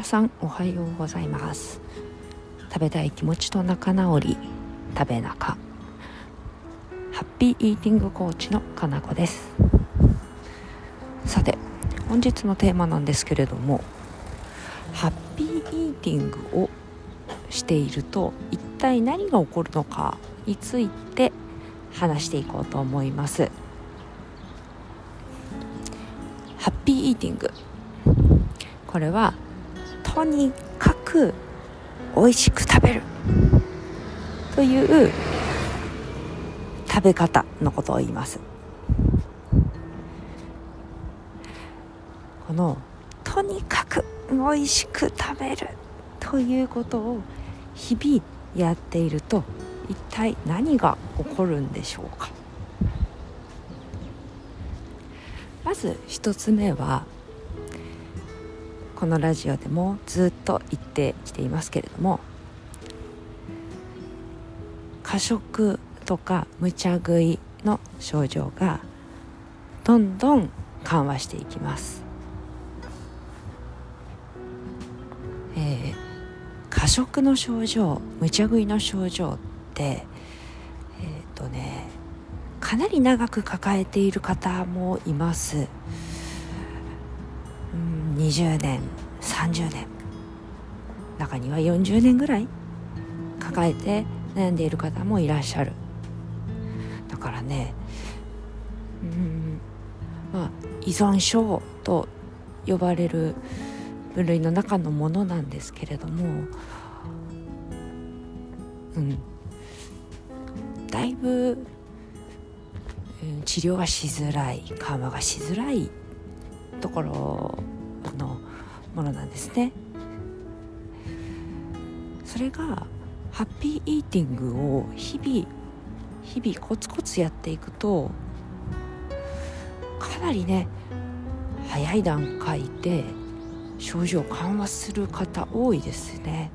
皆さんおはようございます。食べたい気持ちと仲直り食べ仲。ハッピーイーティングコーチのかなこです。さて本日のテーマなんですけれどもハッピーイーティングをしていると一体何が起こるのかについて話していこうと思います。ハッピーイーティングこれはとにかく美味しく食べるという食べ方のことを言います。このとにかく美味しく食べるということを日々やっていると一体何が起こるんでしょうか。まず一つ目はこのラジオでもずっと言ってきていますけれども過食とか無茶食いの症状がどんどん緩和していきます、えー、過食の症状無茶食いの症状ってえっ、ー、とねかなり長く抱えている方もいます。20年30年。中には40年ぐらい抱えて悩んでいる方もいらっしゃる。だからねうんまあ依存症と呼ばれる分類の中のものなんですけれどもうんだいぶ、うん、治療がしづらい緩和がしづらいところのものなんですね。それがハッピーイーティングを日々日々コツコツやっていくとかなりね早い段階で症状緩和する方多いですね。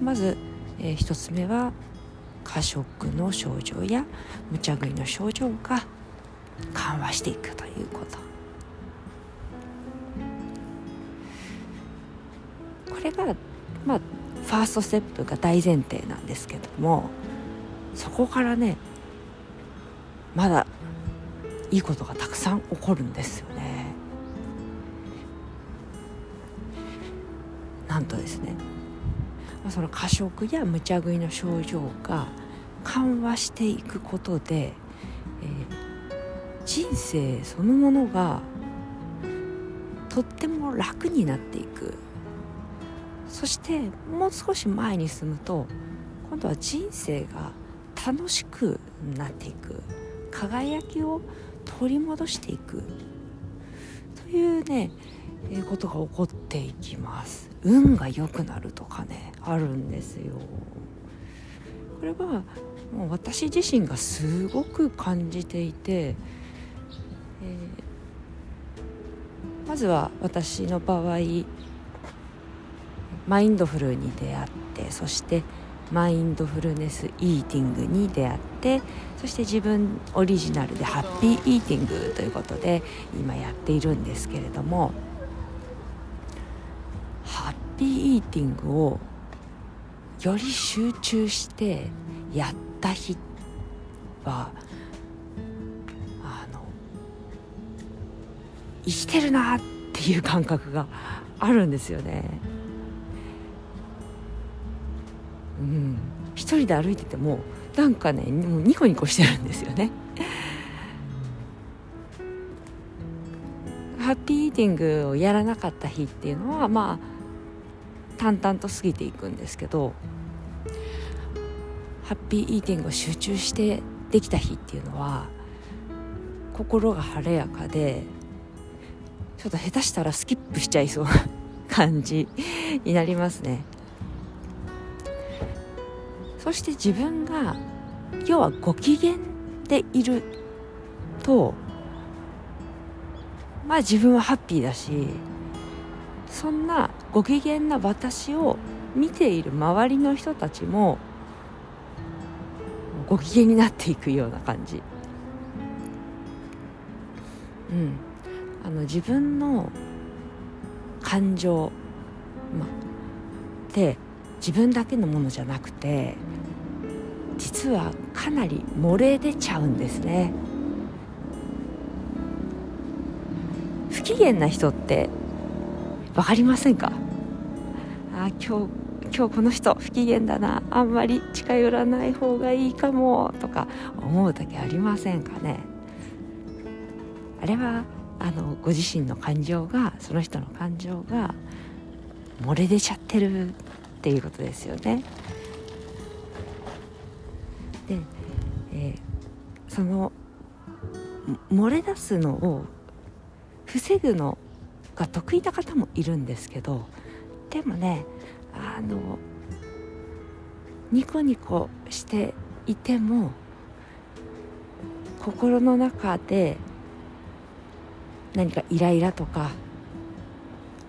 まず、えー、1つ目は過食の症状や無茶食いの症状が緩和していくということ。これがまあファーストステップが大前提なんですけどもそこからねまだいいことがたくさん起こるんですよね。なんとですねその過食や無茶食いの症状が緩和していくことで、えー、人生そのものがとっても楽になっていくそしてもう少し前に進むと今度は人生が楽しくなっていく。輝きを取り戻していく。というね、え、ことが起こっていきます。運が良くなるとかねあるんですよ。これはもう私自身がすごく感じていて、えー、まずは私の場合マインドフルに出会ってそしてマインドフルネスイーティングに出会ってそして自分オリジナルでハッピーイーティングということで今やっているんですけれどもハッピーイーティングをより集中してやった日はあの生きてるなっていう感覚があるんですよね。うん、一人で歩いててもなんかねもうニコニコしてるんですよね。ハッピーイーティングをやらなかった日っていうのはまあ淡々と過ぎていくんですけどハッピーイーティングを集中してできた日っていうのは心が晴れやかでちょっと下手したらスキップしちゃいそうな感じになりますね。そして自分が要はご機嫌でいるとまあ自分はハッピーだしそんなご機嫌な私を見ている周りの人たちもご機嫌になっていくような感じ。うん、あの自分の感情、まあ、で自分だけのものじゃなくて実はかなり漏れ出ちゃうんですね。不機嫌な人って分かりませんか？あ今日今日この人不機嫌だな。あんまり近寄らない方がいいかも。とか思う時ありませんかね？あれはあのご自身の感情がその人の感情が漏れ出ちゃってるっていうことですよね。で、えー、その漏れ出すのを防ぐのが得意な方もいるんですけどでもねあのニコニコしていても心の中で何かイライラとか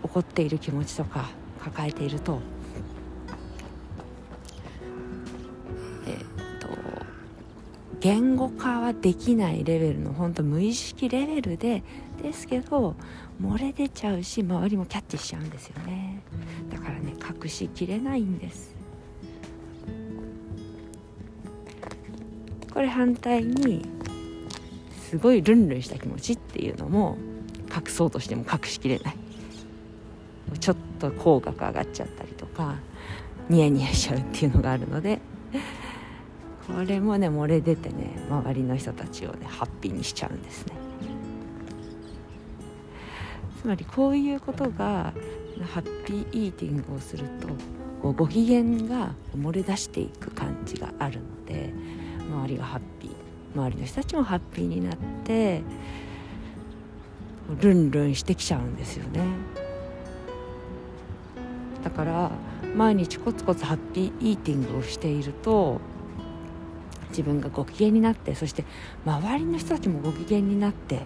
怒っている気持ちとか抱えていると言語化はできないレベルの本当無意識レベルでですけど漏れ出ちゃうし周りもキャッチしちゃうんですよね。だからね隠しきれないんです。これ反対にすごいルンルンした気持ちっていうのも隠そうとしても隠しきれない。ちょっと口角上がっちゃったりとかニヤニヤしちゃうっていうのがあるのでこれもね漏れ出てね周りの人たちをねハッピーにしちゃうんですね。つまりこういうことがハッピーイーティングをするとご機嫌が漏れ出していく感じがあるので周りがハッピー周りの人たちもハッピーになってルンルンしてきちゃうんですよね。だから毎日コツコツハッピーイーティングをしていると自分がご機嫌になってそして周りの人たちもご機嫌になって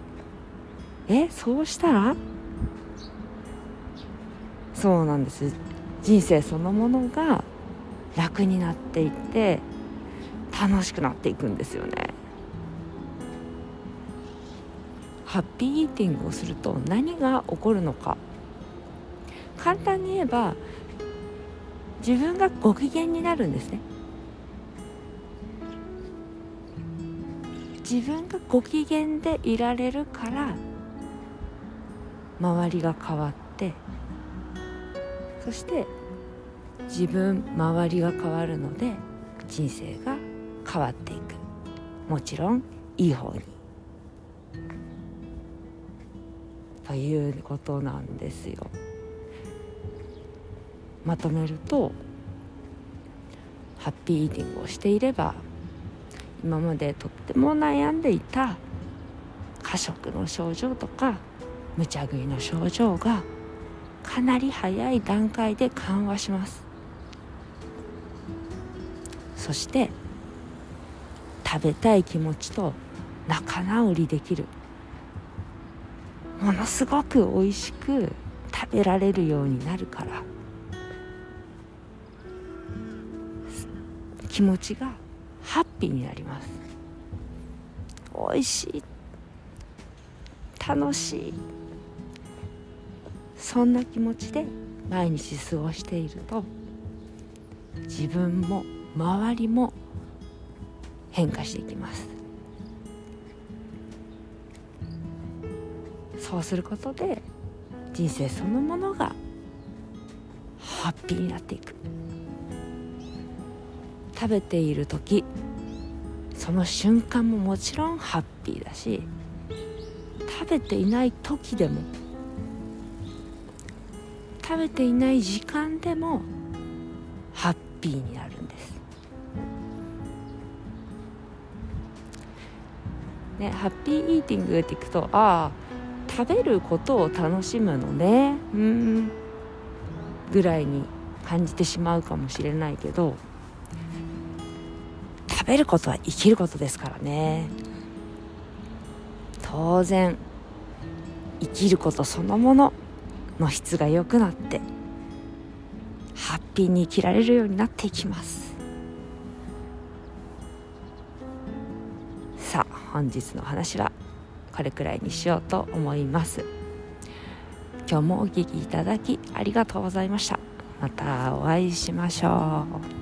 えそうしたら？そうなんです。人生そのものが楽になっていって楽しくなっていくんですよね。ハッピーイーティングをすると何が起こるのか。簡単に言えば自分がご機嫌になるんですね。自分がご機嫌でいられるから周りが変わってそして自分周りが変わるので人生が変わっていく。もちろんいい方に。ということなんですよ。まとめるとハッピーイーティングをしていれば今までとっても悩んでいた過食の症状とか無茶食いの症状がかなり早い段階で緩和します。そして食べたい気持ちと仲直りできる。ものすごく美味しく食べられるようになるから気持ちがハッピーになります。美味しい。楽しい。そんな気持ちで毎日過ごしていると自分も周りも変化していきます。そうすることで人生そのものがハッピーになっていく。食べている時その瞬間ももちろんハッピーだし食べていない時でも食べていない時間でもハッピーになるんです。ね、ハッピーイーティングっていくとああ食べることを楽しむのねうんぐらいに感じてしまうかもしれないけど食べることは生きることですからね。当然生きることそのものの質が良くなってハッピーに生きられるようになっていきます。さあ本日の話はこれくらいにしようと思います。今日もお聴きいただきありがとうございました。またお会いしましょう。